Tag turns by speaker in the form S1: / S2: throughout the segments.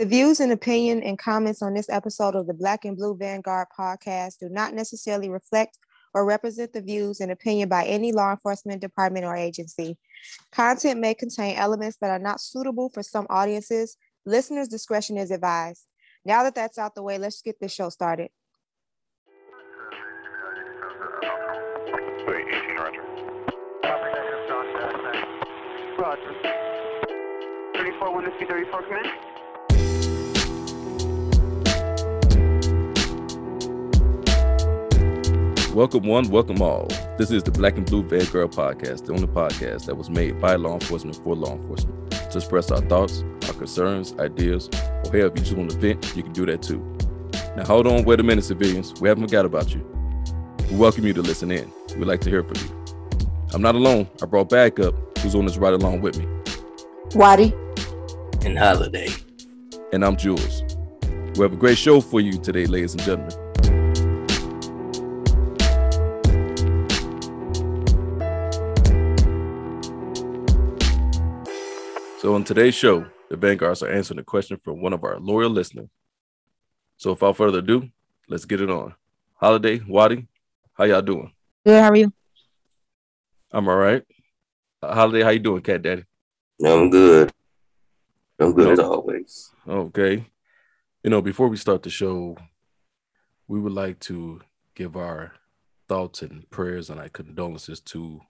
S1: The views and opinion and comments on this episode of the Black and Blue Vanguard podcast do not necessarily reflect or represent the views and opinion by any law enforcement department or agency. Content may contain elements that are not suitable for some audiences. Listeners' discretion is advised. Now that that's out the way, let's get this show started.
S2: Wait, 18, Roger.
S3: Roger. 34, 1 to 34, come
S4: Welcome one, welcome all. This is the Black and Blue Vanguard podcast, the only podcast that was made by law enforcement for law enforcement to express our thoughts, our concerns, ideas, or hell, if you just want to vent, you can do that too. Now, hold on, wait a minute, civilians. We haven't forgot about you. We welcome you to listen in. We'd like to hear from you. I'm not alone. I brought backup, who's on this ride along with me,
S1: Watty.
S5: and holiday.
S4: and I'm Jules. We have a great show for you today, ladies and gentlemen. So on today's show, the Vanguards are answering a question from one of our loyal listeners. So without further ado, let's get it on. Holiday, Watty, how y'all doing?
S1: Good, how are you?
S4: I'm all right. Uh, Holiday, how you doing, Cat Daddy?
S5: I'm good. I'm good as always.
S4: Okay. You know, before we start the show, we would like to give our thoughts and prayers and our condolences to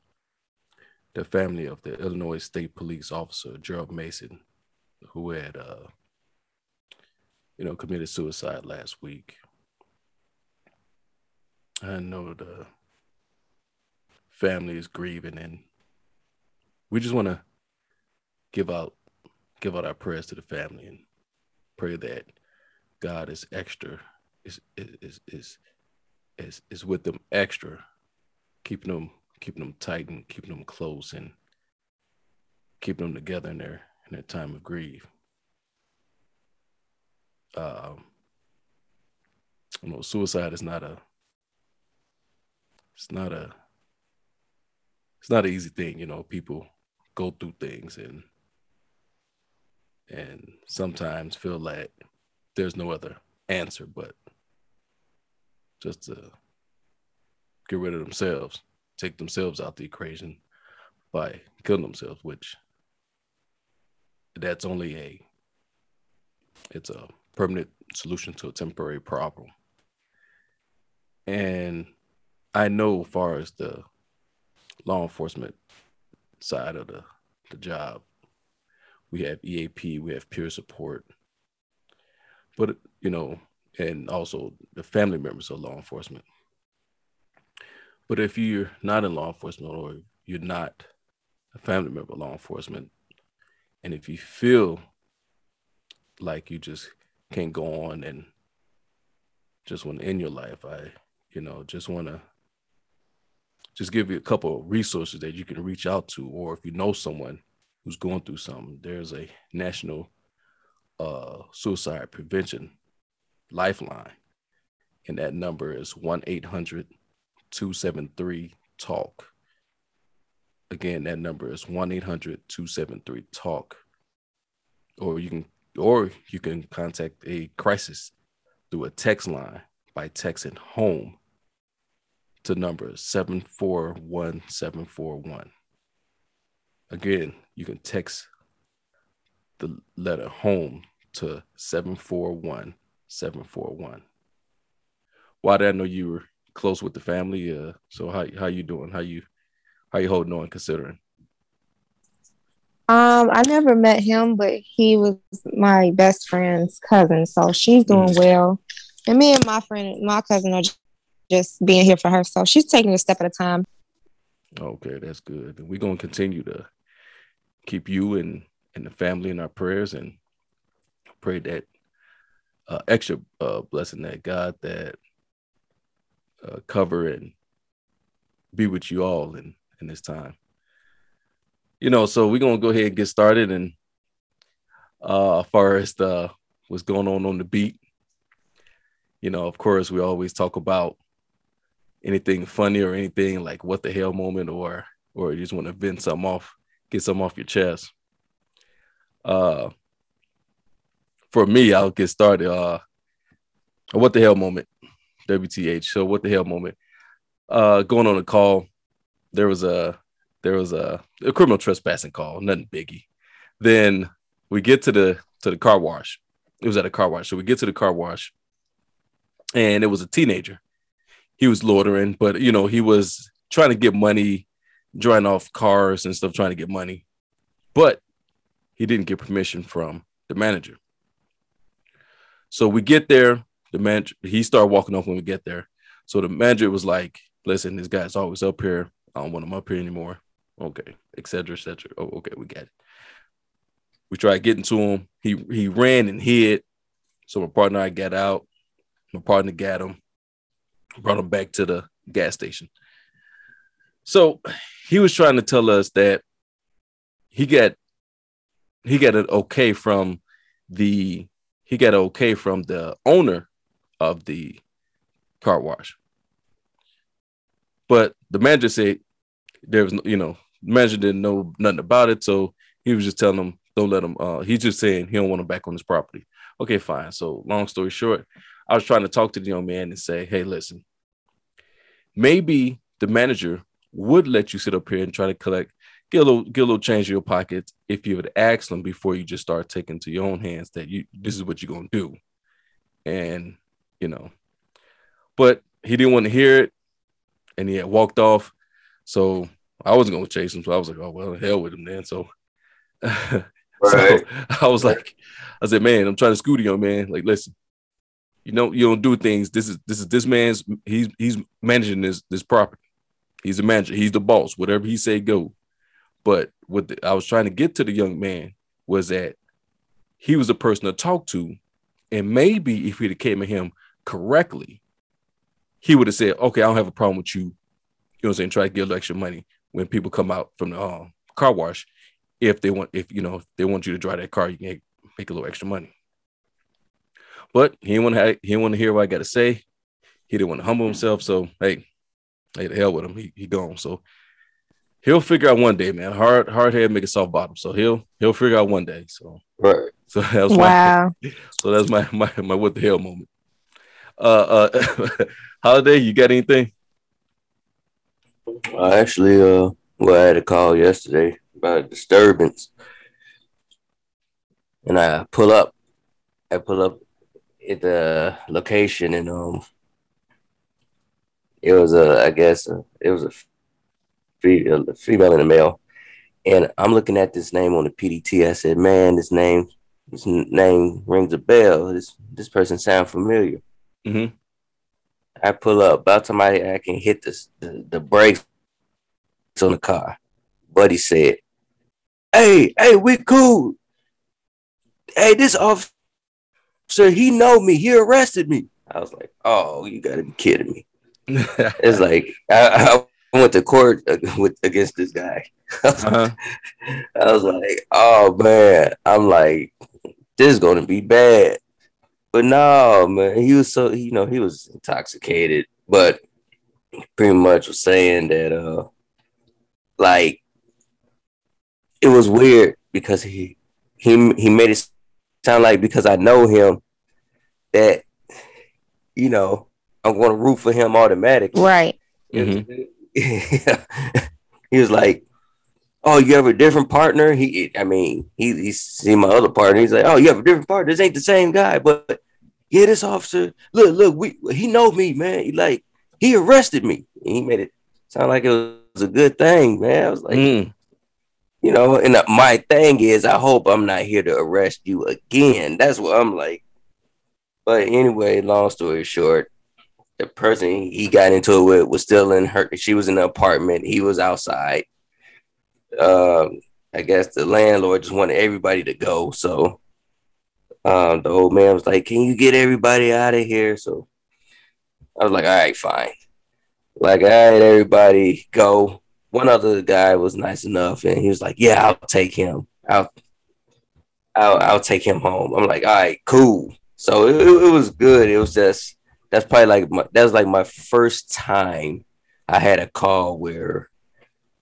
S4: the family of the Illinois State Police officer Gerald Mason, who had, uh, you know, committed suicide last week. I know the family is grieving, and we just want to give out give out our prayers to the family and pray that God is extra is is is is is with them extra, keeping them keeping them tight and keeping them close and keeping them together in their in their time of grief. Um, you know, suicide is not a it's not a it's not an easy thing, you know, people go through things and and sometimes feel like there's no other answer but just to get rid of themselves, take themselves out the equation by killing themselves, which that's only a it's a permanent solution to a temporary problem. And I know as far as the law enforcement side of the, the job, we have EAP, we have peer support, but you know, and also the family members of law enforcement. But if you're not in law enforcement or you're not a family member of law enforcement, and if you feel like you just can't go on and just want to end your life, I, you know, just want to just give you a couple of resources that you can reach out to, or if you know someone who's going through something, there's a national uh, suicide prevention lifeline, and that number is 1 800 273 TALK. Again, that number is 1 800 273 TALK. Or you can or you can contact a crisis through a text line by texting home to number 741741. Again, you can text the letter home to 741741. Why did I know you were close with the family? Uh, so how how you doing? How you how you holding on considering?
S1: Um, I never met him, but he was my best friend's cousin, so she's doing
S4: Mhm.
S1: well. And me and my friend, my cousin, are just being here for her, so she's taking a step at a time.
S4: Okay, that's good. And we're gonna continue to keep you and and the family in our prayers and pray that uh, extra uh, blessing that God that uh, cover and be with you all in in this time. You know, so we're gonna go ahead and get started and uh, far as the what's going on on the beat, you know, of course, we always talk about anything funny or anything like what the hell moment or or you just want to vent something off, get something off your chest. Uh for me, I'll get started. Uh, what the hell moment, WTH. So what the hell moment. Uh, going on a call, there was a there was a, a criminal trespassing call, nothing biggie. Then we get to the to the car wash. It was at a car wash. So we get to the car wash, and it was a teenager. He was loitering, but you know, he was trying to get money, drying off cars and stuff, trying to get money. But he didn't get permission from the manager. So we get there, the manager he started walking off when we get there. So the manager was like, listen, this guy's always up here. I don't want him up here anymore. Okay, etc. etc. Oh, okay, we got it. We tried getting to him. He he ran and hid. So my partner and I got out. My partner got him, brought him back to the gas station. So he was trying to tell us that he got he got an okay from the he got an okay from the owner of the car wash. But the manager said there was no, you know, the manager didn't know nothing about it. So he was just telling them, don't let him uh he's just saying he don't want him back on his property. Okay, fine. So long story short, I was trying to talk to the young man and say, hey, listen, maybe the manager would let you sit up here and try to collect, get a little, get a little change in your pockets if you would ask them before you just start taking to your own hands that you this is what you're gonna do. And you know, but he didn't want to hear it and he had walked off. So I wasn't gonna chase him. So I was like, oh well, hell with him then. So,
S5: Right.
S4: so I was like, I said, man, I'm trying to scoot you, on man. Like, listen, you know, you don't do things. This is this is this man's he's he's managing this this property. He's a manager, he's the boss, whatever he say go. But what the, I was trying to get to the young man was that he was a person to talk to. And maybe if he'd have came at him correctly, he would have said, okay, I don't have a problem with you. You know what I'm saying? Try to get a little extra money when people come out from the uh, car wash. If they want, if you know, if they want you to drive that car, you can make a little extra money. But he didn't want to. He didn't want to hear what I got to say. He didn't want to humble himself. So hey, hey, the hell with him. He he gone. So he'll figure out one day, man. Hard hard head make a soft bottom. So he'll he'll figure out one day. So
S5: Right.
S4: so that's my
S1: Wow.
S4: so that's my my my what the hell moment. Uh uh holiday, you got anything?
S5: I actually, uh, well, I had a call yesterday about a disturbance, and I pull up. I pull up at the location, and um, it was a, I guess, a, it was a, fe- a female and a male, and I'm looking at this name on the PDT. I said, "Man, this name, this name rings a bell. This this person sound familiar."
S4: Mm-hmm.
S5: I pull up. About time I, I can hit the, the the brakes on the car. Buddy said, "Hey, hey, we cool. Hey, this officer, he know me. He arrested me." I was like, "Oh, you gotta be kidding me!" It's like I, I went to court with against this guy.
S4: uh-huh.
S5: I was like, "Oh man," I'm like, "This is gonna be bad." But no, man, he was so you know he was intoxicated, but pretty much was saying that uh, like it was weird because he he he made it sound like because I know him that you know I'm going to root for him automatically.
S1: Right.
S4: Mhm.
S5: he was like, "Oh, you have a different partner?" He, I mean, he he's seen my other partner. He's like, "Oh, you have a different partner. This ain't the same guy." But yeah, this officer, look, look, we he know me, man. He like he arrested me. He made it sound like it was a good thing, man. I was like,
S4: Mm.
S5: you know, and uh, my thing is, I hope I'm not here to arrest you again. That's what I'm like. But anyway, long story short, the person he got into it with was still in her. She was in the apartment. He was outside. Um, I guess the landlord just wanted everybody to go. So, um, the old man was like, "Can you get everybody out of here?" So, I was like, "All right, fine." Like, all right, everybody go. One other guy was nice enough, and he was like, "Yeah, I'll take him. I'll, I'll, I'll take him home." I'm like, "All right, cool." So it, it was good. It was just that's probably like my, that was like my first time I had a call where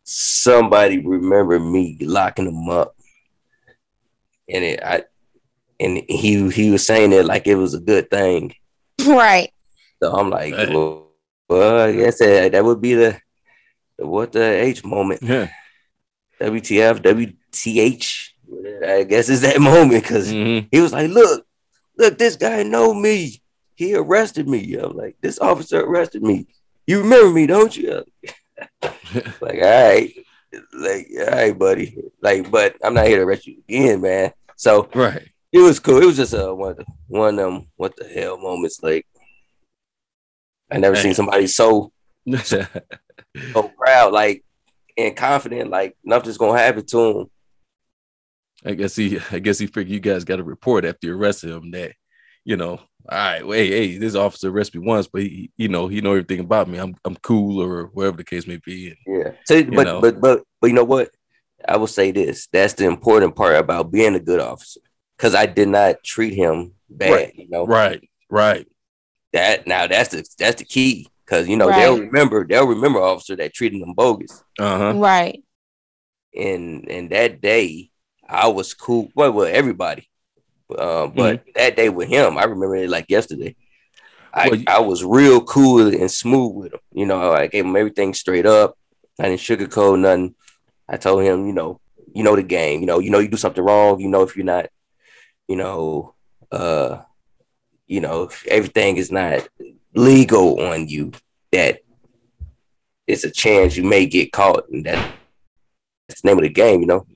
S5: somebody remembered me locking them up, and it I and he he was saying it like it was a good thing.
S1: Right.
S5: So I'm like,
S4: Hey.
S5: well, well, I guess that, that would be the, the what the H moment.
S4: Yeah.
S5: WTF, WTH. I guess it's that moment because
S4: hmm
S5: he was like, look, look, this guy know me. He arrested me. I'm like, this officer arrested me. You remember me, don't you? like, all right. Like, all right, buddy. Like, but I'm not here to arrest you again, man. So
S4: Right.
S5: It was cool. It was just uh, one of one of them what the hell moments. Like I never seen somebody so so proud, like and confident, like nothing's gonna happen to him.
S4: I guess he I guess he figured you guys got a report after you arrested him that, you know, all right, well, hey, hey, this officer arrested me once, but he, you know, he know everything about me. I'm I'm cool or whatever the case may be. And
S5: Yeah. So, but
S4: know.
S5: but but but you know what? I will say this. That's the important part about being a good officer. Cause I did not treat him bad.
S4: Right.
S5: You know
S4: right, right.
S5: that now that's the that's the key. Cause you know
S1: Right.
S5: they'll remember they'll remember officer that treated them bogus.
S4: Uh-huh.
S1: Right.
S5: and and that day I was cool. Well, well, everybody, uh, but that day with him, I remember it like yesterday. I,
S4: Well,
S5: I was real cool and smooth with him. You know, I gave him everything straight up. I didn't sugarcoat nothing. I told him, you know, you know the game. You know, you know you do something wrong. You know if you're not, you know, uh, you know if everything is not legal on you, that it's a chance you may get caught, and that that's the name of the game, you know.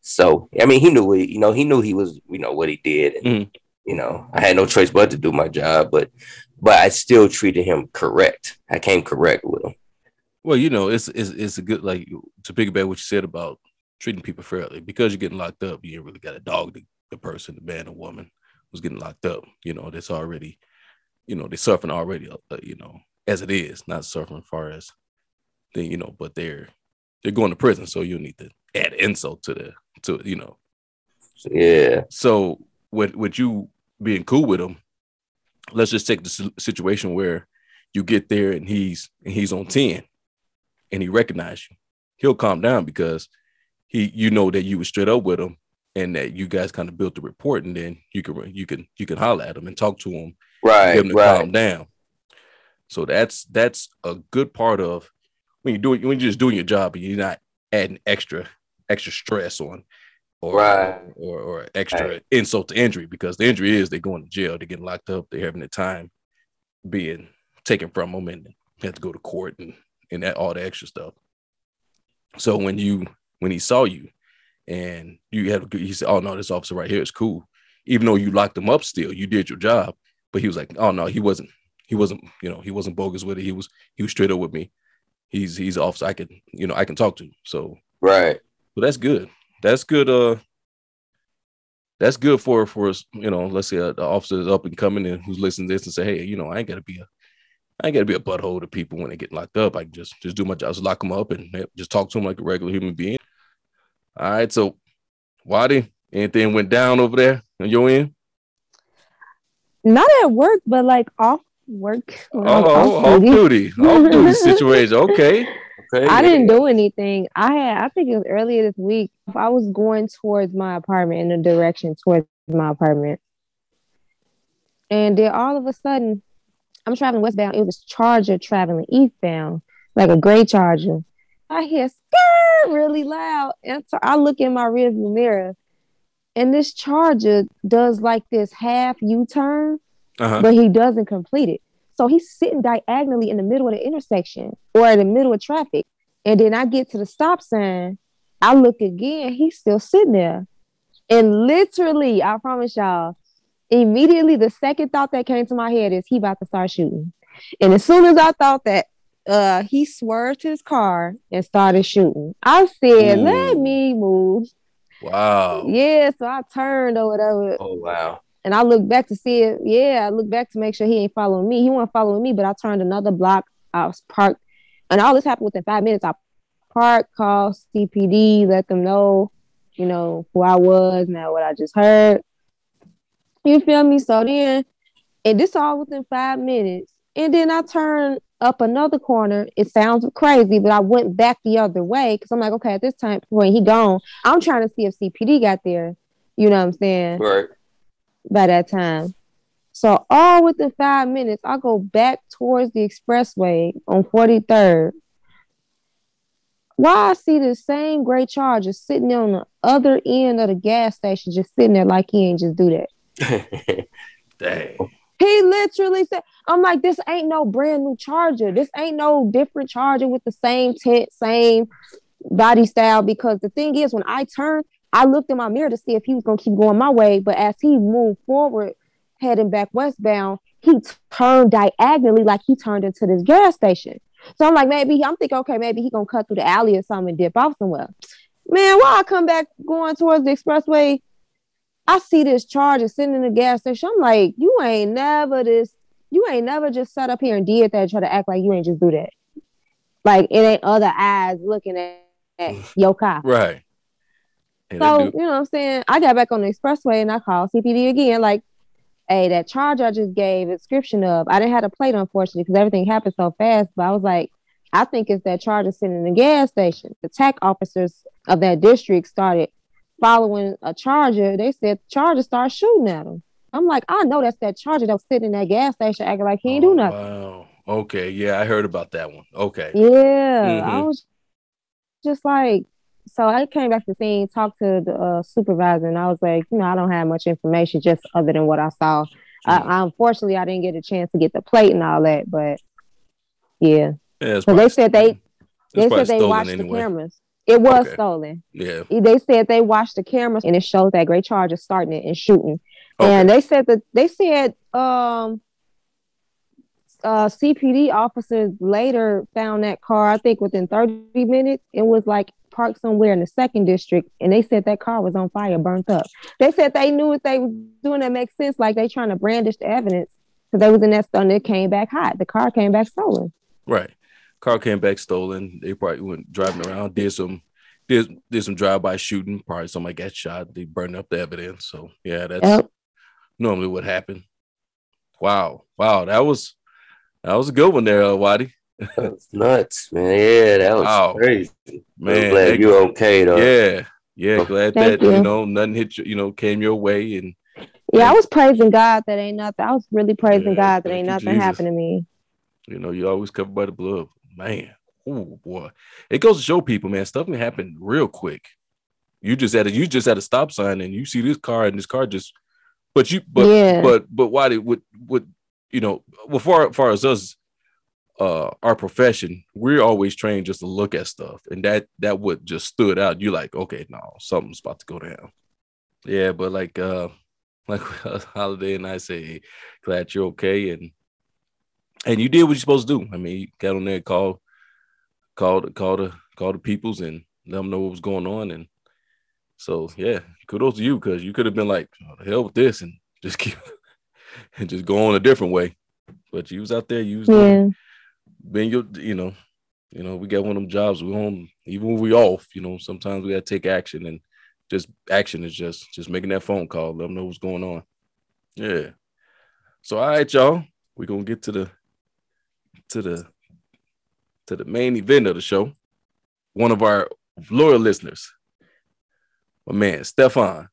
S5: So I mean, he knew it. You know, he knew he was, you know, what he did, and
S4: Mhm.
S5: you know, I had no choice but to do my job. But but I still treated him correct. I came correct with him.
S4: Well, you know, it's it's it's a good like to piggyback what you said about treating people fairly because you're getting locked up. You ain't really got a dog, the, the person, the man, or woman who's getting locked up. You know, that's already, you know, they're suffering already. Uh, you know, as it is, not suffering as far as they, you know, but they're they're going to prison, so you need to add insult to the to you know.
S5: Yeah,
S4: So with with you being cool with him, let's just take the situation where you get there and he's and he's on 10 and he recognized you. He'll calm down because he you know that you were straight up with him and that you guys kind of built the report and then you can you can you can holler at them and talk to them,
S5: right,
S4: get him to
S5: right.
S4: calm down. So that's that's a good part of when you do it when you're just doing your job and you're not adding extra extra stress on or
S5: Right.
S4: or, or extra
S5: Right.
S4: insult to injury because the injury is they're going to jail, they're getting locked up, they're having the time being taken from them and they have to go to court and, and that all the extra stuff. So when you when he saw you and you had he said, Oh no, this officer right here is cool. Even though you locked him up still, you did your job. But he was like, Oh no, he wasn't he wasn't, you know, he wasn't bogus with it. He was he was straight up with me. He's he's an officer I can, you know, I can talk to. So
S5: right.
S4: well, that's good. That's good. Uh, that's good for for us. You know, let's say uh, the officer is up and coming and who's listening to this and say, hey, you know, I ain't gotta be a, I ain't gotta be a butthole to people when they get locked up. I can just just do my job, just lock them up and just talk to them like a regular human being. All right, so Watty, anything went down over there on your end?
S2: Not at work, but like off work.
S4: Oh,
S2: like,
S4: oh,
S2: off oh,
S4: off
S2: duty.
S4: duty, off duty situation. Okay,
S5: Okay.
S2: I didn't do anything. I had, I think it was earlier this week. I was going towards my apartment in the direction towards my apartment. And then all of a sudden, I'm traveling westbound. It was Charger traveling eastbound, like a gray Charger. I hear skirt really loud. And so I look in my rearview mirror, and this Charger does like this half U turn
S4: uh-huh.
S2: but he doesn't complete it. So he's sitting diagonally in the middle of the intersection or in the middle of traffic. And then I get to the stop sign. I look again, he's still sitting there. And literally, I promise y'all, immediately the second thought that came to my head is he about to start shooting. And as soon as I thought that, uh, he swerved his car and started shooting. I said, let me move.
S4: Wow.
S2: Yeah, so I turned or whatever.
S5: Oh wow.
S2: And I looked back to see it. Yeah, I looked back to make sure he ain't following me. He wasn't following me, but I turned another block. I was parked, and all this happened within five minutes. I parked, called CPD, let them know, you know, who I was, now what I just heard. You feel me? So then, and this all within five minutes. And then I turned up another corner. It sounds crazy, but I went back the other way because I'm like, okay, at this time when he gone, I'm trying to see if CPD got there. You know what I'm saying?
S5: Right.
S2: by that time. So all within five minutes, I go back towards the expressway on 43rd. Why I see the same gray charger sitting there on the other end of the gas station, just sitting there like he ain't just do that.
S4: Dang.
S2: He literally said, I'm like, this ain't no brand new charger. This ain't no different charger with the same tent, same body style. Because the thing is, when I turned, I looked in my mirror to see if he was gonna keep going my way. But as he moved forward, heading back westbound, he turned diagonally like he turned into this gas station. So I'm like, maybe I'm thinking, okay, maybe he gonna cut through the alley or something and dip off somewhere. Man, while I come back going towards the expressway, I see this charger sitting in the gas station. I'm like, you ain't never this, you ain't never just sat up here and did that and try to act like you ain't just do that. Like it ain't other eyes looking at, at mm. your car.
S4: Right. And
S2: So, you know what I'm saying? I got back on the expressway and I called CPD again, like, hey, that charge I just gave a description of, I didn't have a plate, unfortunately, because everything happened so fast. But I was like, I think it's that charger sitting in the gas station. The tech officers of that district started following a charger. They said the charger started shooting at them. I'm like, I know that's that charger that was sitting in that gas station acting like he ain't
S4: Oh,
S2: do nothing.
S4: Wow. Okay. Yeah, I heard about that one. Okay.
S2: Yeah, I
S4: Mhm.
S2: was just like, so I came back to the scene, talked to the uh, supervisor, and I was like, you know, I don't have much information just other than what I saw. I. I, unfortunately, I didn't get a chance to get the plate and all that, but yeah,
S4: Yeah,
S2: So they said they- they said they watched
S4: anyway.
S2: the cameras. It was
S4: Okay.
S2: stolen.
S4: Yeah.
S2: They said they watched the cameras and it showed that great charger starting it and shooting.
S4: Okay.
S2: And they said that they said um uh CPD officers later found that car, I think within 30 minutes. It was like parked somewhere in the second district, and they said that car was on fire, burnt up. They said they knew what they was doing that makes sense, like they trying to brandish the evidence because they was in that stuff and it came back hot. The car came back stolen.
S4: Right. Car came back stolen. They probably went driving around, did some did did some drive-by shooting. Probably somebody got shot. They burned up the evidence. So yeah, that's
S2: Yep.
S4: normally what happened. Wow. Wow. That was that was a good one there, uh, Watty.
S5: That's nuts, man. Yeah, that was
S4: Wow.
S5: crazy.
S4: Man.
S5: I'm glad
S4: that-
S5: you okay though.
S4: yeah. Yeah. Glad
S2: Thank
S4: that, you
S2: you.
S4: know, nothing hit you, you know, came your way. And
S2: Yeah, I was praising God that ain't nothing. I was really praising
S4: Yeah,
S2: God that ain't nothing
S4: Jesus.
S2: happened to me.
S4: you know, you always covered by the blood. Man. Oh boy. It goes to show people, man, stuff can happen real quick. You just at a you just at a stop sign and you see this car and this car just but you but
S2: yeah.
S4: but but why did would would you know well far far as us uh our profession we're always trained just to look at stuff and that that would just stood out You're like okay no something's about to go down yeah but like uh like holiday and i say glad you're okay and and you did what you're supposed to do. I mean you got on there and called called called the called the peoples and let them know what was going on. And so yeah kudos to you because you could have been like oh, the hell with this and just keep and just go on a different way. But you was out there you was
S2: yeah.
S4: being your you know you know we got one of them jobs. We on even when we off you know sometimes we gotta take action and just action is just just making that phone call let them know what's going on. Yeah. So all right y'all we're gonna get to the to the to the main event of the show one of our loyal listeners my man stefan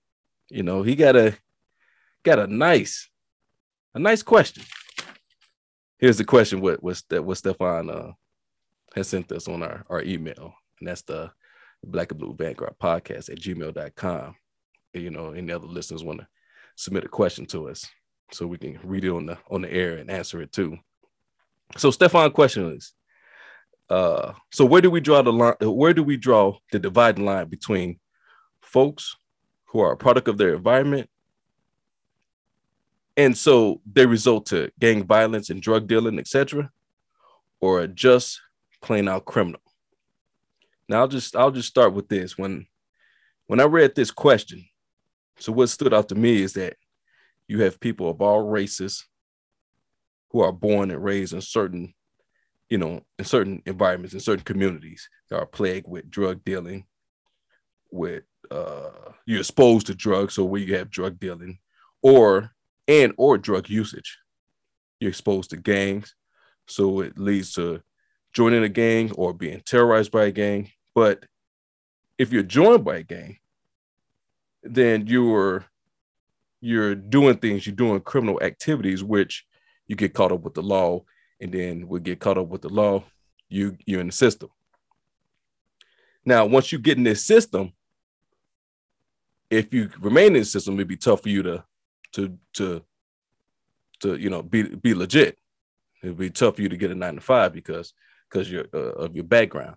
S4: you know he got a got a nice a nice question here's the question what what, what Stefan uh, has sent us on our, our email, and that's the Black and Blue Vanguard podcast at gmail.com. You know, any other listeners want to submit a question to us so we can read it on the on the air and answer it too. So Stefan question is uh so where do we draw the line where do we draw the dividing line between folks who are a product of their environment and so they result to gang violence and drug dealing, etc., or just plain out criminal. Now I'll just I'll just start with this. When when I read this question, so what stood out to me is that you have people of all races who are born and raised in certain, you know, in certain environments, in certain communities that are plagued with drug dealing, with uh you're exposed to drugs, so where you have drug dealing, or and or drug usage. You're exposed to gangs, so it leads to joining a gang or being terrorized by a gang. But if you're joined by a gang, then you're you're doing things, you're doing criminal activities, which you get caught up with the law, and then we get caught up with the law, you you're in the system. Now, once you get in this system, if you remain in the system, it'd be tough for you to to to to you know be be legit. It'd be tough for you to get a nine to five because because uh, of your background.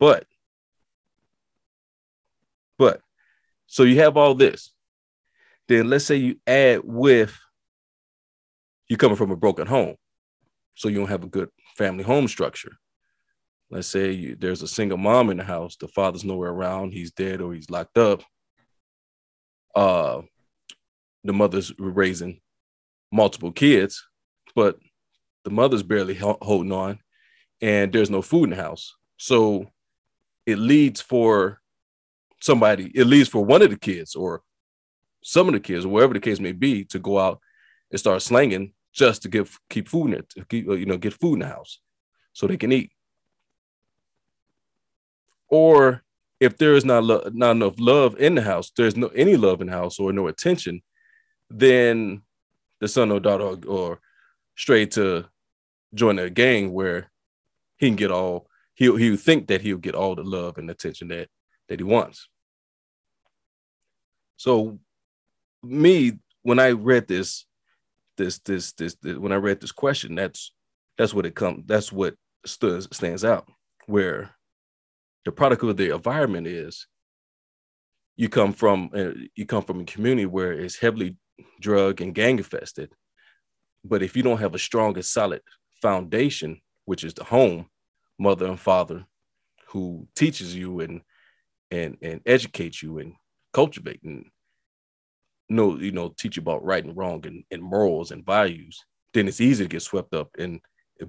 S4: But but so you have all this. Then let's say you add with you coming from a broken home, so you don't have a good family home structure. Let's say you, there's a single mom in the house, the father's nowhere around, he's dead or he's locked up. Uh, the mother's raising multiple kids, but the mother's barely holding on, and there's no food in the house. So it leads for somebody, it leads for one of the kids or some of the kids, or wherever the case may be, to go out and start slanging just to get keep food in it, to keep, you know, get food in the house so they can eat. Or if there is not lo- not enough love in the house, there's no any love in the house or no attention, then the son or daughter or, or straight to join a gang where he can get all he'll he'll think that he'll get all the love and attention that that he wants. So me when I read this this this this, this when I read this question that's that's what it comes that's what stood, stands out where the product of the environment is you come from uh, you come from a community where it's heavily drug and gang infested but if you don't have a strong and solid foundation which is the home mother and father who teaches you and and and educates you and cultivate and know you know teach you about right and wrong and, and morals and values then it's easy to get swept up in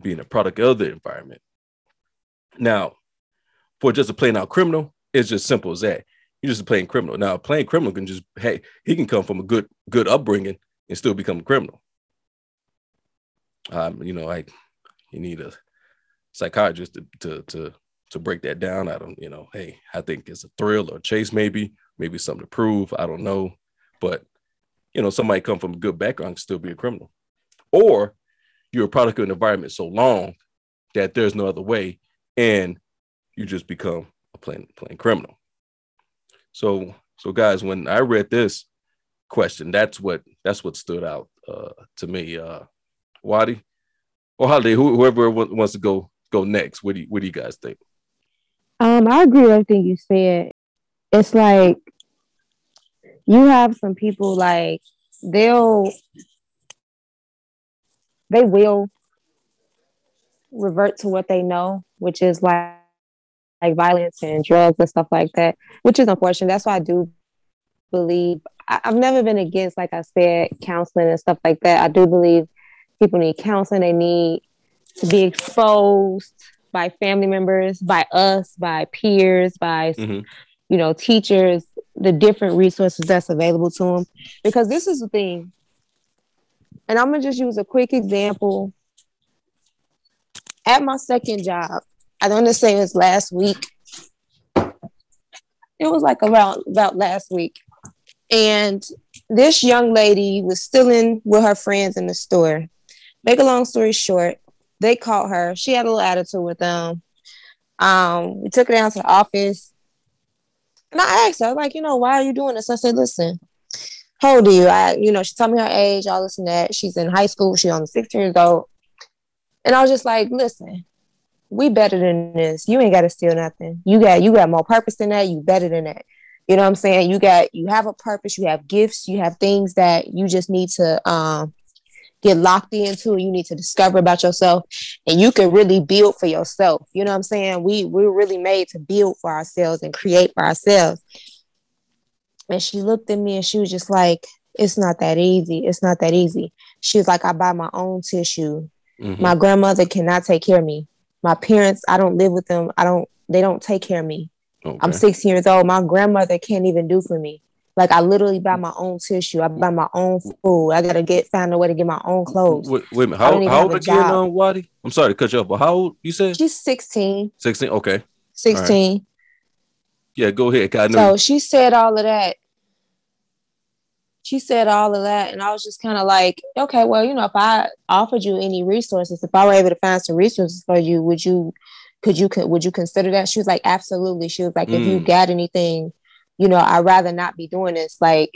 S4: being a product of the environment now for just a plain out criminal, it's just simple as that. He's just a plain criminal. Now, a plain criminal can just hey, he can come from a good good upbringing and still become a criminal. Um, you know, like you need a psychiatrist to to to to break that down. I don't, you know, hey, I think it's a thrill or a chase, maybe, maybe something to prove. I don't know. But you know, somebody come from a good background can still be a criminal. Or you're a product of an environment so long that there's no other way. And you just become a plain plain criminal. So so guys, when I read this question, that's what that's what stood out uh, to me. Uh, Watty or Holiday, whoever wants to go go next. What do you, what do you guys think?
S2: Um, I agree with everything you said. It's like you have some people like they'll they will revert to what they know, which is like like violence and drugs and stuff like that, which is unfortunate. That's why I do believe I, have never been against, like I said, counseling and stuff like that. I do believe people need counseling. They need to be exposed by family members, by us, by peers, by mm-hmm. you know teachers, the different resources that's available to them. Because this is the thing, and I'm gonna just use a quick example. At my second job, I don't want to say it was last week. It was like around about last week. And this young lady was still in with her friends in the store. Make a long story short, they caught her. She had a little attitude with them. Um, we took her down to the office. And I asked her, like, you know, why are you doing this? I said, listen, how old are you? I, you know, she told me her age, all this and that. She's in high school. She's only 16 years old. And I was just like, listen, we better than this. You ain't got to steal nothing. You got you got more purpose than that. You better than that. You know what I'm saying? You got you have a purpose. You have gifts. You have things that you just need to um, get locked into. You need to discover about yourself, and you can really build for yourself. You know what I'm saying? We we're really made to build for ourselves and create for ourselves. And she looked at me and she was just like, "It's not that easy. It's not that easy." She was like, "I buy my own tissue. Mm-hmm. My grandmother cannot take care of me." My parents, I don't live with them. I don't, they don't take care of me. Okay. I'm 16 years old. My grandmother can't even do for me. Like I literally buy my own tissue. I buy my own food. I gotta get find a way to get my own clothes.
S4: Wait, wait a minute. How, how old again, um, Watty? I'm sorry to cut you off, but how old you said?
S2: She's 16.
S4: 16. Okay.
S2: 16. Right.
S4: Yeah, go ahead.
S2: So she said all of that. she said all of that, and I was just kind of like, okay, well, you know, if I offered you any resources, if I were able to find some resources for you, would you, could you, could would you consider that? She was like, absolutely. She was like, if you
S4: Mm.
S2: got anything, you know, I'd rather not be doing this. Like,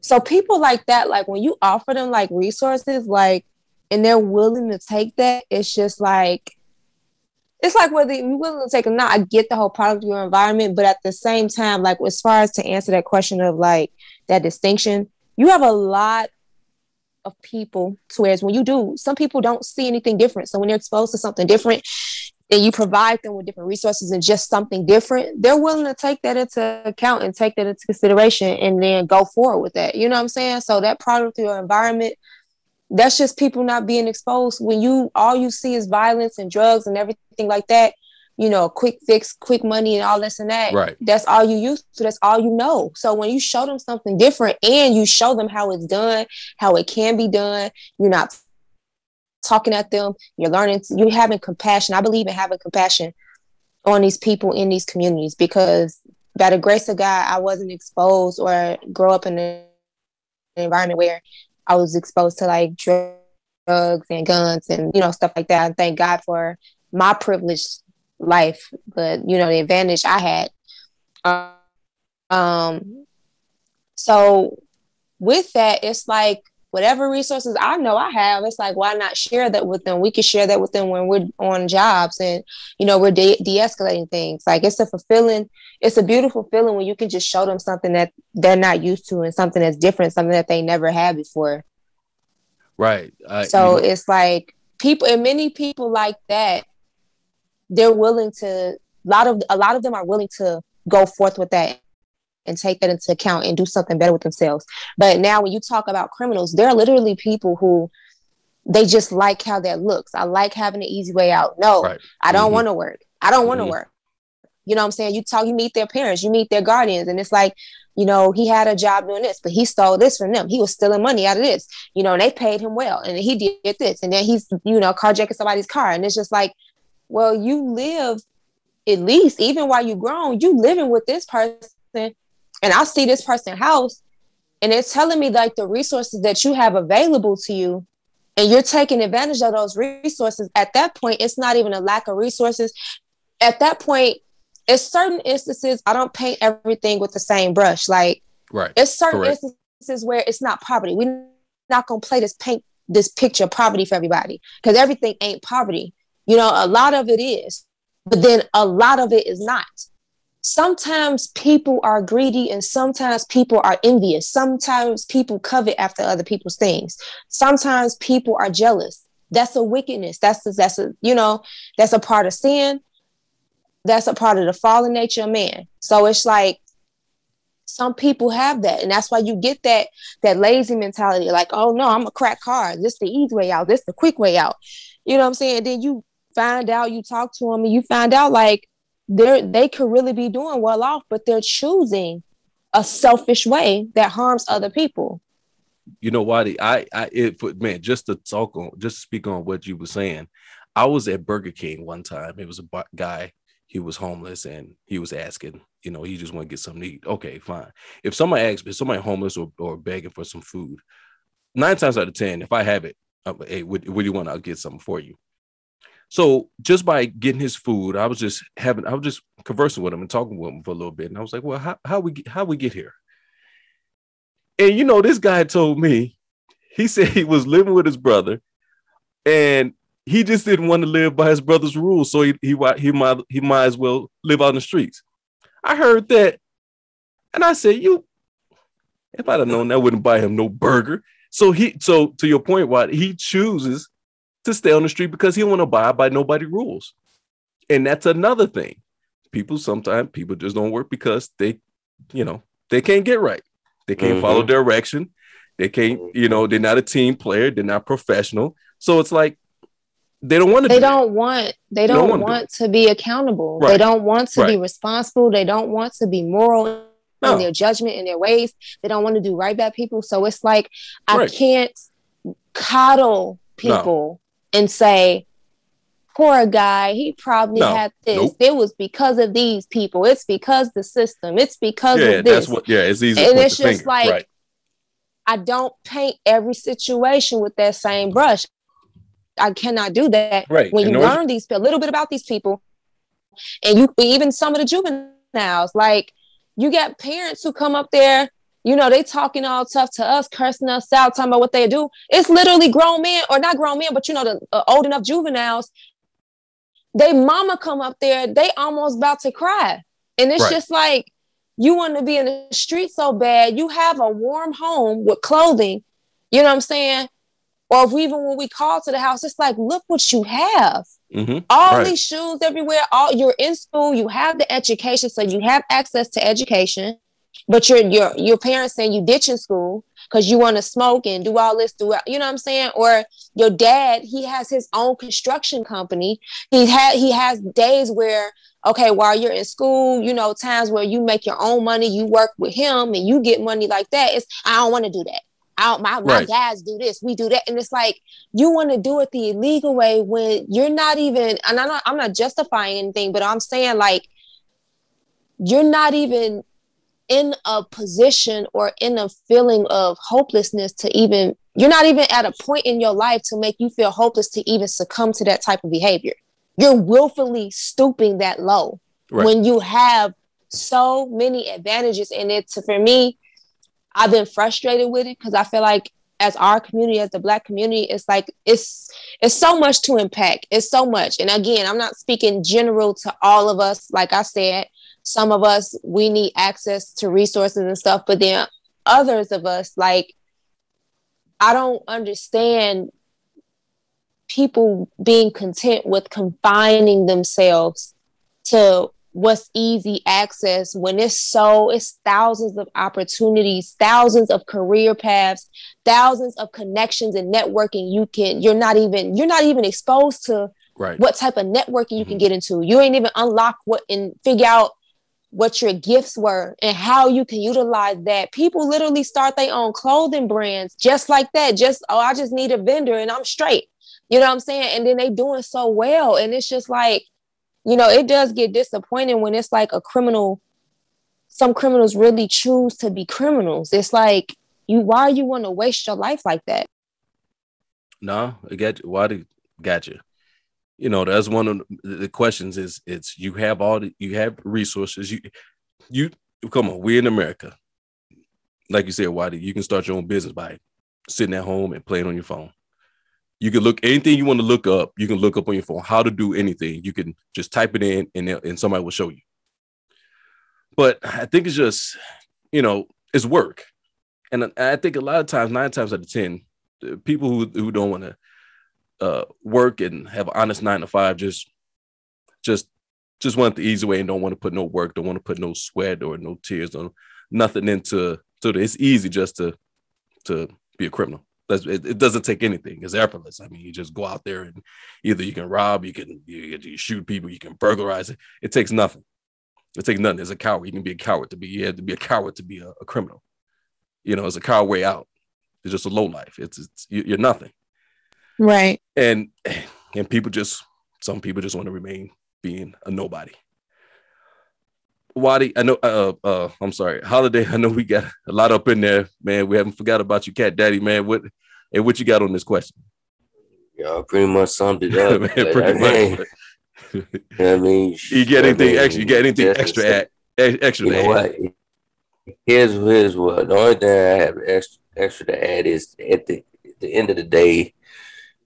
S2: so people like that, like when you offer them like resources, like, and they're willing to take that, it's just like, it's like whether you're willing to take or not. I get the whole product of your environment, but at the same time, like as far as to answer that question of like that distinction, you have a lot of people to when you do, some people don't see anything different. So when they're exposed to something different and you provide them with different resources and just something different, they're willing to take that into account and take that into consideration and then go forward with that. You know what I'm saying? So that product your environment, that's just people not being exposed when you all you see is violence and drugs and everything like that you know quick fix quick money and all this and that
S4: Right.
S2: that's all you used to that's all you know so when you show them something different and you show them how it's done how it can be done you're not talking at them. You're learning you're having compassion. I believe in having compassion on these people in these communities because by the grace of god i wasn't exposed or grow up in an environment where i was exposed to like drugs and guns and you know stuff like that. And thank god for my privileged life but you know the advantage i had. Um, um so with that it's like whatever resources i know i have it's like why not share that with them? We can share that with them when we're on jobs and you know we're de- de-escalating things. Like it's a fulfilling it's a beautiful feeling when you can just show them something that they're not used to and something that's different something that they never had before.
S4: Right. I,
S2: so
S4: know,
S2: it's like people and many people like that they're willing to a lot of a lot of them are willing to go forth with that and take that into account and do something better with themselves. But now when you talk about criminals there are literally people who they just like how that looks. I like having an easy way out. No
S4: Right.
S2: i don't
S4: Mhm.
S2: want to work. I don't want to
S4: Mhm.
S2: work. You know what i'm saying? You talk you meet their parents you meet their guardians and it's like you know he had a job doing this but he stole this from them. He was stealing money out of this you know and they paid him well and he did this and then he's you know carjacking somebody's car and it's just like well you live at least even while you're grown you living with this person and i see this person house and it's telling me like the resources that you have available to you and you're taking advantage of those resources. At that point it's not even a lack of resources. At that point it's certain instances i don't paint everything with the same brush. Like
S4: right.
S2: it's certain
S4: Correct.
S2: instances where it's not poverty we're not going to play this paint this picture of poverty for everybody because everything ain't poverty. You know a lot of it is but then a lot of it is not sometimes people are greedy and sometimes people are envious. Sometimes people covet after other people's things. Sometimes people are jealous. That's a wickedness. That's a, that's a you know that's a part of sin. That's a part of the fallen nature of man. So it's like some people have that and that's why you get that that lazy mentality like oh no i'm a crack card this the easy way out. This the quick way out. You know what i'm saying? Then you find out you talk to them and you find out like they're they could really be doing well off but they're choosing a selfish way that harms other people
S4: you know why the I I it man just to talk on just to speak on what you were saying. I was at Burger King one time. It was a guy. He was homeless and he was asking. You know, he just want to get something to eat. Okay, fine. If somebody asks, if somebody homeless or, or begging for some food, nine times out of ten, if I have it, I'm, hey, what, what do you want? I'll get something for you. So just by getting his food, I was just having, I was just conversing with him and talking with him for a little bit, and I was like, "Well, how how we get, how we get here?" And you know, this guy told me, he said he was living with his brother, and he just didn't want to live by his brother's rules, so he he he might he might as well live in the streets. I heard that, and I said, "You, if I'd have known that, wouldn't buy him no burger." So he, so to your point, why he chooses to stay on the street because he don't want to abide by nobody rules, and that's another thing. People sometimes people just don't work because they, you know, they can't get right. They can't mm-hmm. follow direction. They can't, you know, they're not a team player. They're not professional. So it's like they don't want to.
S2: they
S4: do
S2: don't want they
S4: don't
S2: don't
S4: wanna do
S2: to be accountable
S4: Right.
S2: they don't want to be responsible they don't want to be moral
S4: No.
S2: in their judgment in their ways they don't want to do right by people so it's like i
S4: Right.
S2: can't coddle people and say poor guy he probably
S4: No.
S2: had this
S4: Nope.
S2: it was because of these people it's because the system it's because
S4: Yeah,
S2: of this
S4: that's what. Yeah, it's easy.
S2: And it's just
S4: finger.
S2: like,
S4: right.
S2: I don't paint every situation with that same brush. I cannot do that.
S4: Right.
S2: When
S4: And
S2: you learn these a little bit about these people, and you even some of the juveniles, like you got parents who come up there, you know, they talking all tough to us, cursing us out, talking about what they do. It's literally grown men, or not grown men, but you know, the uh, old enough juveniles. They mama come up there, they almost about to cry, and it's
S4: Right.
S2: just like you want to be in the street so bad. You have a warm home with clothing, you know what I'm saying? Or if we, even when we call to the house, it's like, look what you have
S4: Mhm.
S2: all
S4: Right.
S2: these shoes everywhere all you're in school you have the education so you have access to education but your your your parents saying you ditching school because you want to smoke and do all this throughout you know what i'm saying? Or your dad he has his own construction company. He had he has days where okay while you're in school you know times where you make your own money you work with him and you get money like that it's i don't want to do that. I don't, my, my
S4: Right.
S2: dads do this we do that. And it's like you want to do it the illegal way when you're not even and I'm not I'm not justifying anything, but I'm saying like you're not even in a position or in a feeling of hopelessness to even you're not even at a point in your life to make you feel hopeless to even succumb to that type of behavior. You're willfully stooping that low
S4: Right.
S2: when you have so many advantages in it. So for me, I've been frustrated with it because I feel like as our community, as the black community, it's like it's it's so much to impact. It's so much. And again, I'm not speaking general to all of us. Like I said, some of us we need access to resources and stuff, but then others of us, like I don't understand people being content with confining themselves to what's easy access when it's so it's thousands of opportunities thousands of career paths thousands of connections and networking you can you're not even you're not even exposed to
S4: Right.
S2: what type of networking you can
S4: Mhm.
S2: get into you ain't even unlock what and figure out what your gifts were and how you can utilize that. People literally start their own clothing brands just like that just oh i just need a vendor and i'm straight. You know what i'm saying? And then they doing so well. And it's just like you know it does get disappointing when it's like a criminal some criminals really choose to be criminals. It's like you why you want to waste your life like that?
S4: No, I get. Why do got you? You know, that's one of the questions. Is it's you have all the you have resources. You you come on. We're in America. Like you said, Watty, you can start your own business by sitting at home and playing on your phone. You can look anything you want to look up. You can look up on your phone how to do anything. You can just type it in, and and somebody will show you. But I think it's just, you know, it's work, and I think a lot of times, nine times out of ten, people who, who don't want to uh, work and have an honest nine to five just just just want the easy way and don't want to put no work don't want to put no sweat or no tears or nothing into so it's easy just to to be a criminal. That's, it, it doesn't take anything. It's effortless. I mean you just go out there and either you can rob you can you, you shoot people you can burglarize. It it takes nothing. It takes nothing. As a coward you can be a coward to be you have to be a coward to be a, a criminal. You know it's a coward way out it's just a low life. It's, it's you're nothing
S1: Right.
S4: and and people just some people just want to remain being a nobody. Watty, I know. Uh, uh, I'm sorry, Holiday. I know we got a lot up in there, man. We haven't forgot about you, Cat Daddy, man. What and what you got on this question?
S5: Y'all pretty much summed it up.
S4: Man,
S5: but I
S4: pretty
S5: mean,
S4: much.
S5: you know I mean,
S4: You get
S5: I
S4: anything
S5: mean,
S4: extra? You got anything extra at extra?
S5: You
S4: to
S5: know
S4: add?
S5: what? Here's here's what the only thing I have extra extra to add is at the at the end of the day,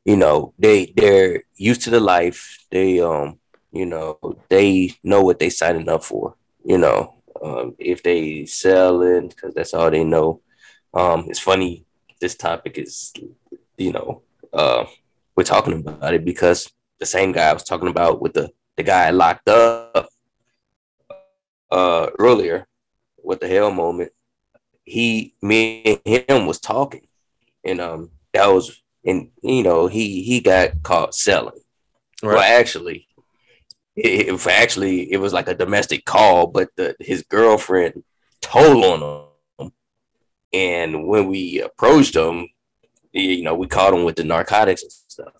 S5: you know, they they're used to the life. They um, you know, they know what they signing up for. You know, um, if they selling because that's all they know. Um, it's funny. This topic is, you know, uh, we're talking about it because the same guy I was talking about with the the guy locked up uh earlier what the hell moment he me and him was talking and um that was and you know he he got caught selling. Well actually it, it- actually it was like a domestic call but the his girlfriend told on him. And when we approached him you know we caught him with the narcotics and stuff.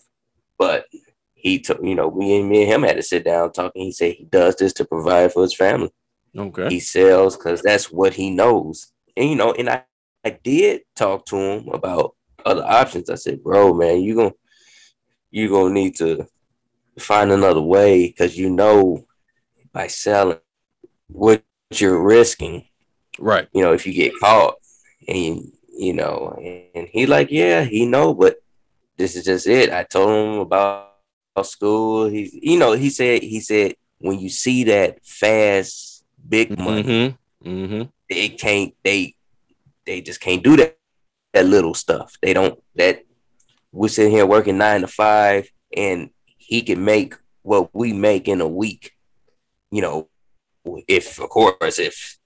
S5: But he took you know we and me and him had to sit down talking. He said he does this to provide for his family.
S4: Okay.
S5: he sells because that's what he knows. And you know, and I I did talk to him about other options. I said, bro, man, you gonna you gonna need to find another way because you know by selling what you're risking.
S4: Right.
S5: You know, if you get caught and you know, and he like, yeah, he know, but this is just it. I told him about school. He's, you know, he said, he said, when you see that fast, big money,
S4: Mm-hmm. Mm-hmm.
S5: they can't, they, they just can't do that, that little stuff. They don't, that we're sitting here working nine to five and he can make what we make in a week, you know, if, of course, if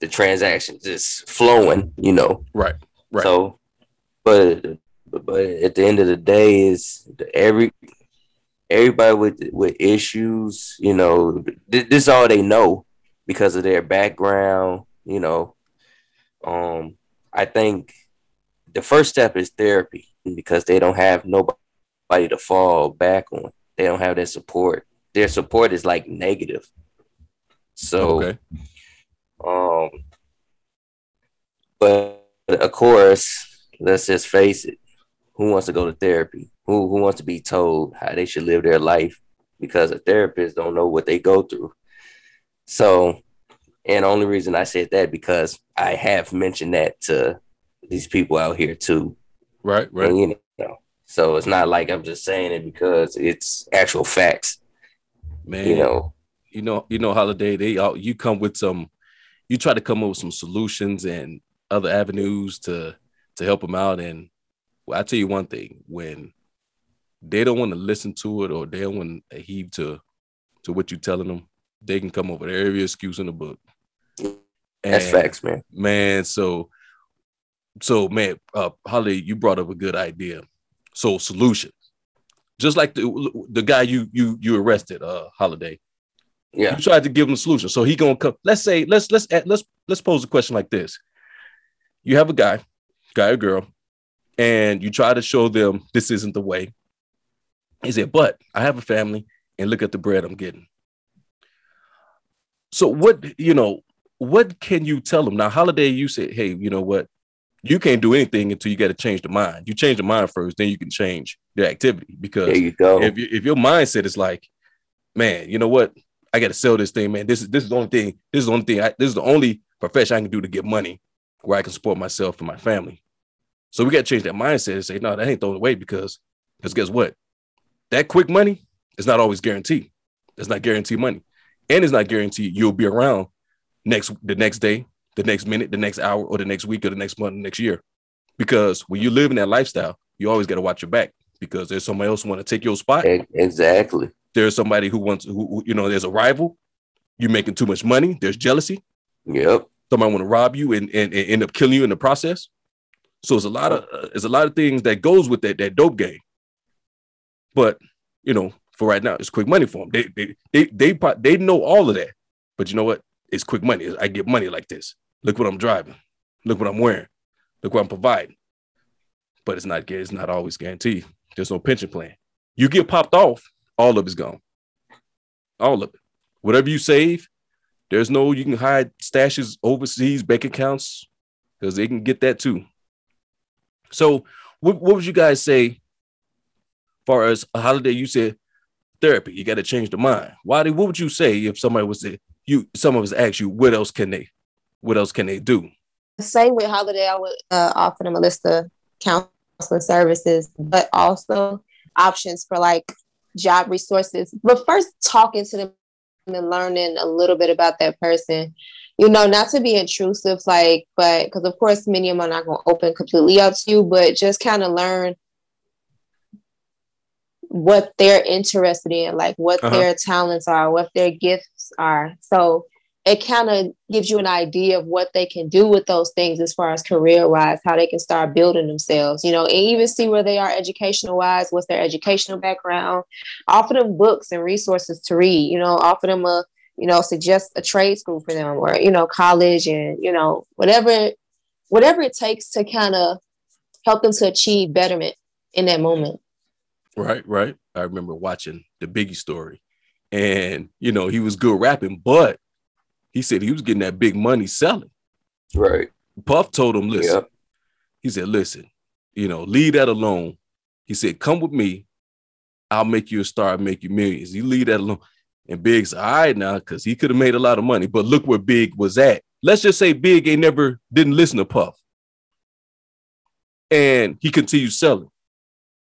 S5: the transactions is flowing, you know,
S4: Right. Right.
S5: so, but but at the end of the day, is every everybody with with issues, you know, th- this is all they know because of their background. You know, um, I think the first step is therapy because they don't have nobody to fall back on. They don't have that support. Their support is like negative. So
S4: okay.
S5: um, but of course, let's just face it. Who wants to go to therapy? Who who wants to be told how they should live their life? Because a therapist don't know what they go through. So, and only reason I said that because I have mentioned that to these people out here too.
S4: Right. Right.
S5: And, you know, so it's not like I'm just saying it because it's actual facts.
S4: Man.
S5: You know,
S4: you know, you know, holiday. They all you come with some. You try to come up with some solutions and other avenues to to help them out. And well, I tell you one thing: when they don't want to listen to it or they don't want to heed to to what you're telling them, they can come up with every excuse in the book.
S5: that's facts, man.
S4: man. So, so man, uh, Holly, you brought up a good idea. So solutions, just like the the guy you you you arrested, uh, Holiday.
S5: Yeah,
S4: You tried to give him a solution. So he gonna come. Let's say let's let's let's let's pose a question like this. You have a guy, guy or girl, and you try to show them this isn't the way. He said, but I have a family and look at the bread I'm getting. So what, you know, what can you tell them? Now, Holiday, you said, hey, you know what? You can't do anything until you got to change the mind. You change the mind first, then you can change the activity. Because
S5: there you go.
S4: if you, if your mindset is like, man, you know what? I got to sell this thing, man. This is this is the only thing. This is the only thing. I, this is the only profession I can do to get money where I can support myself and my family. So we got to change that mindset and say, no, that ain't the only way because because guess what? That quick money is not always guaranteed. It's not guaranteed money, and it's not guaranteed you'll be around next the next day, the next minute, the next hour, or the next week, or the next month, the next year. Because when you live in that lifestyle, you always got to watch your back because there's somebody else who want to take your spot.
S5: Exactly.
S4: there's somebody who wants who, who- you know there's a rival. You're making too much money. There's jealousy.
S5: Yep.
S4: somebody want to rob you and, and, and end up killing you in the process. So it's a lot of uh, there's a lot of things that goes with that that dope game. But you know for right now it's quick money for them they they they they, pro- they know all of that. But you know what? It's quick money. I get money like this look what i'm driving. Look what i'm wearing. Look what i'm providing. But it's not it's not always guaranteed. There's no pension plan. You get popped off all of it's gone. All of it. Whatever you save there's no you can hide stashes overseas bank accounts because they can get that too. So what, what would you guys say far as a holiday? You said therapy. You got to change the mind. Why what would you say if somebody was to you some of us ask you what else can they what else can they do
S2: Same with Holiday, I would uh, offer them a list of counseling services, but also options for like job resources. But first, talking to them and learning a little bit about that person. You know, not to be intrusive, like, but because of course, many of them are not going to open completely up to you, but just kind of learn what they're interested in, like what
S4: Uh-huh.
S2: their talents are, what their gifts are. So it kind of gives you an idea of what they can do with those things as far as career wise, how they can start building themselves, you know, and even see where they are educational wise, what's their educational background. Offer them books and resources to read, you know, offer them a, you know, suggest a trade school for them or, you know, college and, you know, whatever, whatever it takes to kind of help them to achieve betterment in that moment.
S4: right right i remember watching the biggie story and you know he was good rapping but he said he was getting that big money selling
S5: Right.
S4: puff told him listen
S5: Yep.
S4: He said, listen, you know, leave that alone. He said, come with me. I'll make you a star, I'll make you millions. You leave that alone. And Big's all right now, because he could have made a lot of money. But look where Big was at. Let's just say Big ain't never didn't listen to Puff. And he continued selling.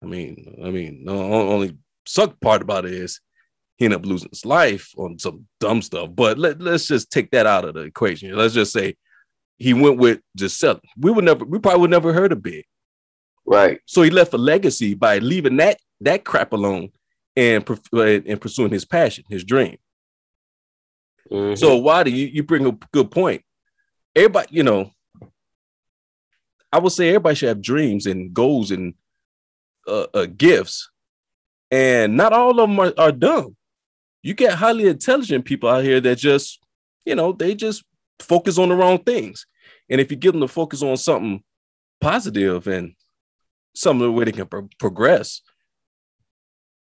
S4: I mean, I mean, the only suck part about it is he ended up losing his life on some dumb stuff. But let, let's just take that out of the equation. Let's just say he went with just selling. We would never, we probably would never heard of Big.
S5: Right.
S4: So he left a legacy by leaving that that crap alone and and pursuing his passion, his dream. Mm-hmm. So why do you you bring a good point? Everybody, you know, I would say everybody should have dreams and goals and uh, uh, gifts, and not all of them are, are dumb. You get highly intelligent people out here that just, you know, they just focus on the wrong things. And if you get them to focus on something positive and some way they can pro- progress,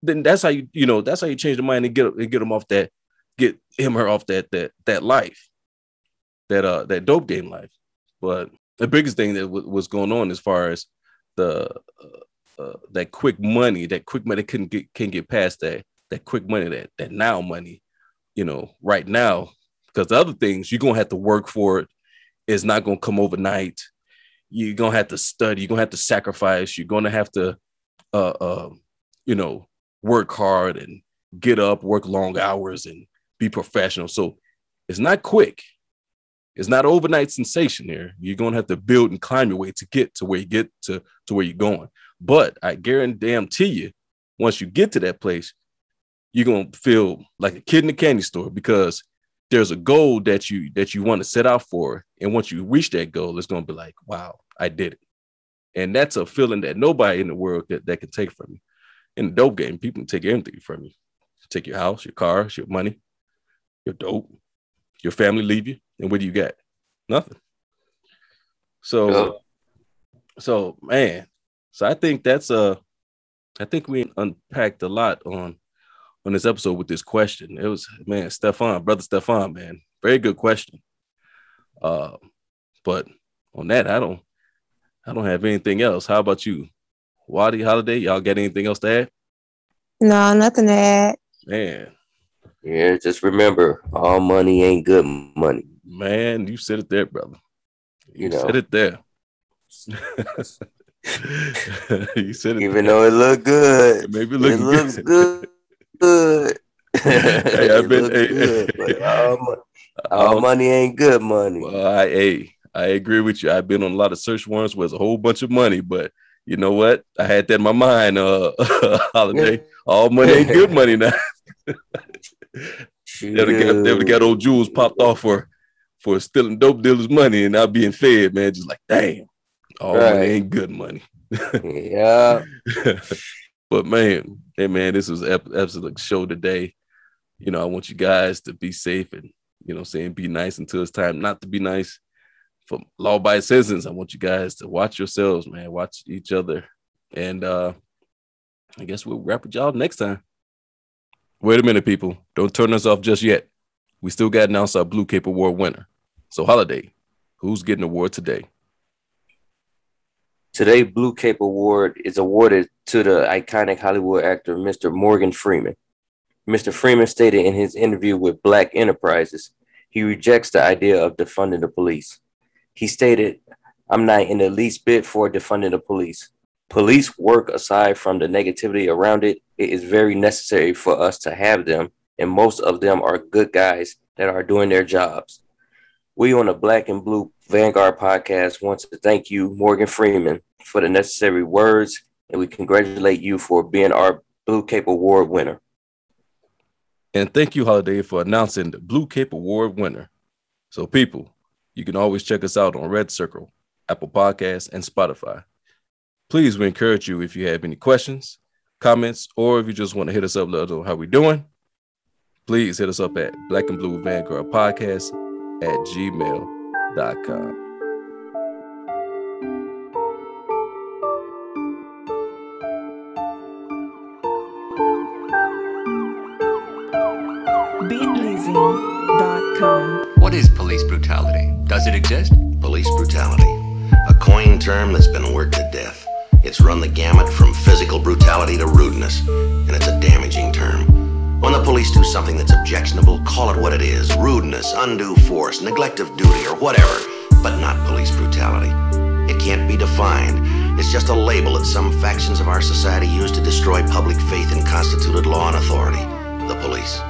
S4: then that's how you, you know, that's how you change the mind and get and get them off that, get him or off that that that life, that uh that dope game life. But the biggest thing that w- was going on as far as the uh, uh, that quick money, that quick money couldn't get can get past that that quick money, that that now money, you know, right now, because the other things you're gonna have to work for it. It's not gonna come overnight. You're gonna have to study. You're gonna have to sacrifice. You're gonna have to, uh, uh, you know, work hard and get up, work long hours, and be professional. So it's not quick. It's not overnight sensation here. You're gonna have to build and climb your way to get to where you get to, to where you're going. But I guarantee you, once you get to that place, you're gonna feel like a kid in a candy store because there's a goal that you that you want to set out for. And once you reach that goal, it's gonna be like, wow, I did it. And that's a feeling that nobody in the world that, that can take from you in the dope game, people can take everything from you. Take your house, your car, your money, your dope, your family leave you, and what do you get? Nothing. So, yeah. so man, so I think that's a, uh, I think we unpacked a lot on on this episode with this question. It was man, Stefan, brother Stefan, man, very good question. Uh, but on that, I don't, I don't have anything else. How about you? Watty Holiday, y'all got anything else to add?
S1: No, nothing to add.
S4: Man.
S5: Yeah, just remember, all money ain't good money.
S4: Man, you said it there, brother. You,
S5: you know.
S4: said it there. you said it.
S5: Even there. though it looked good,
S4: maybe it, it
S5: looks good. Good.
S4: hey, I've been. Hey,
S5: good, all, all money ain't good money.
S4: Well, I, hey, I agree with you. I've been on a lot of search warrants with a whole bunch of money, but you know what? I had that in my mind. Uh, holiday, all money ain't good money now. they would have got, got old Jules popped off for for stealing dope dealers' money and not being fed, man. Just like, damn, all right. money ain't good money.
S5: yeah.
S4: But man, hey man, this was absolute show today. You know, I want you guys to be safe and you know, saying be nice until it's time not to be nice for law abiding citizens, I want you guys to watch yourselves, man. Watch each other. And uh I guess we'll wrap with y'all next time. Wait a minute, people. Don't turn us off just yet. We still got to announce our Blue Cape Award winner. So, Holiday, who's getting the award today?
S5: Today, Blue Cape Award is awarded to the iconic Hollywood actor, Mr. Morgan Freeman. Mr. Freeman stated in his interview with Black Enterprises, he rejects the idea of defunding the police. He stated, I'm not in the least bit for defunding the police. Police work aside from the negativity around it, it is very necessary for us to have them, and most of them are good guys that are doing their jobs. We on the Black and Blue Vanguard podcast want to thank you, Morgan Freeman, for the necessary words, and we congratulate you for being our Blue Cape Award winner.
S4: And thank you, Holiday, for announcing the Blue Cape Award winner. So, people, you can always check us out on Red Circle, Apple Podcasts, and Spotify. Please, we encourage you if you have any questions, comments, or if you just want to hit us up, let us know how we're doing. Please hit us up at Black and Blue Vanguard Podcast at gmail.com.
S6: What is police brutality? Does it exist?
S7: Police brutality. A
S6: coin term that's been worked to death. It's run the gamut from physical brutality to rudeness, and it's a damaging term. When the police do something that's objectionable, call it what it is rudeness, undue force, neglect of duty, or whatever, but not police brutality. It can't be defined. It's just a label that some factions of our society use to destroy public faith in constituted law and authority the police.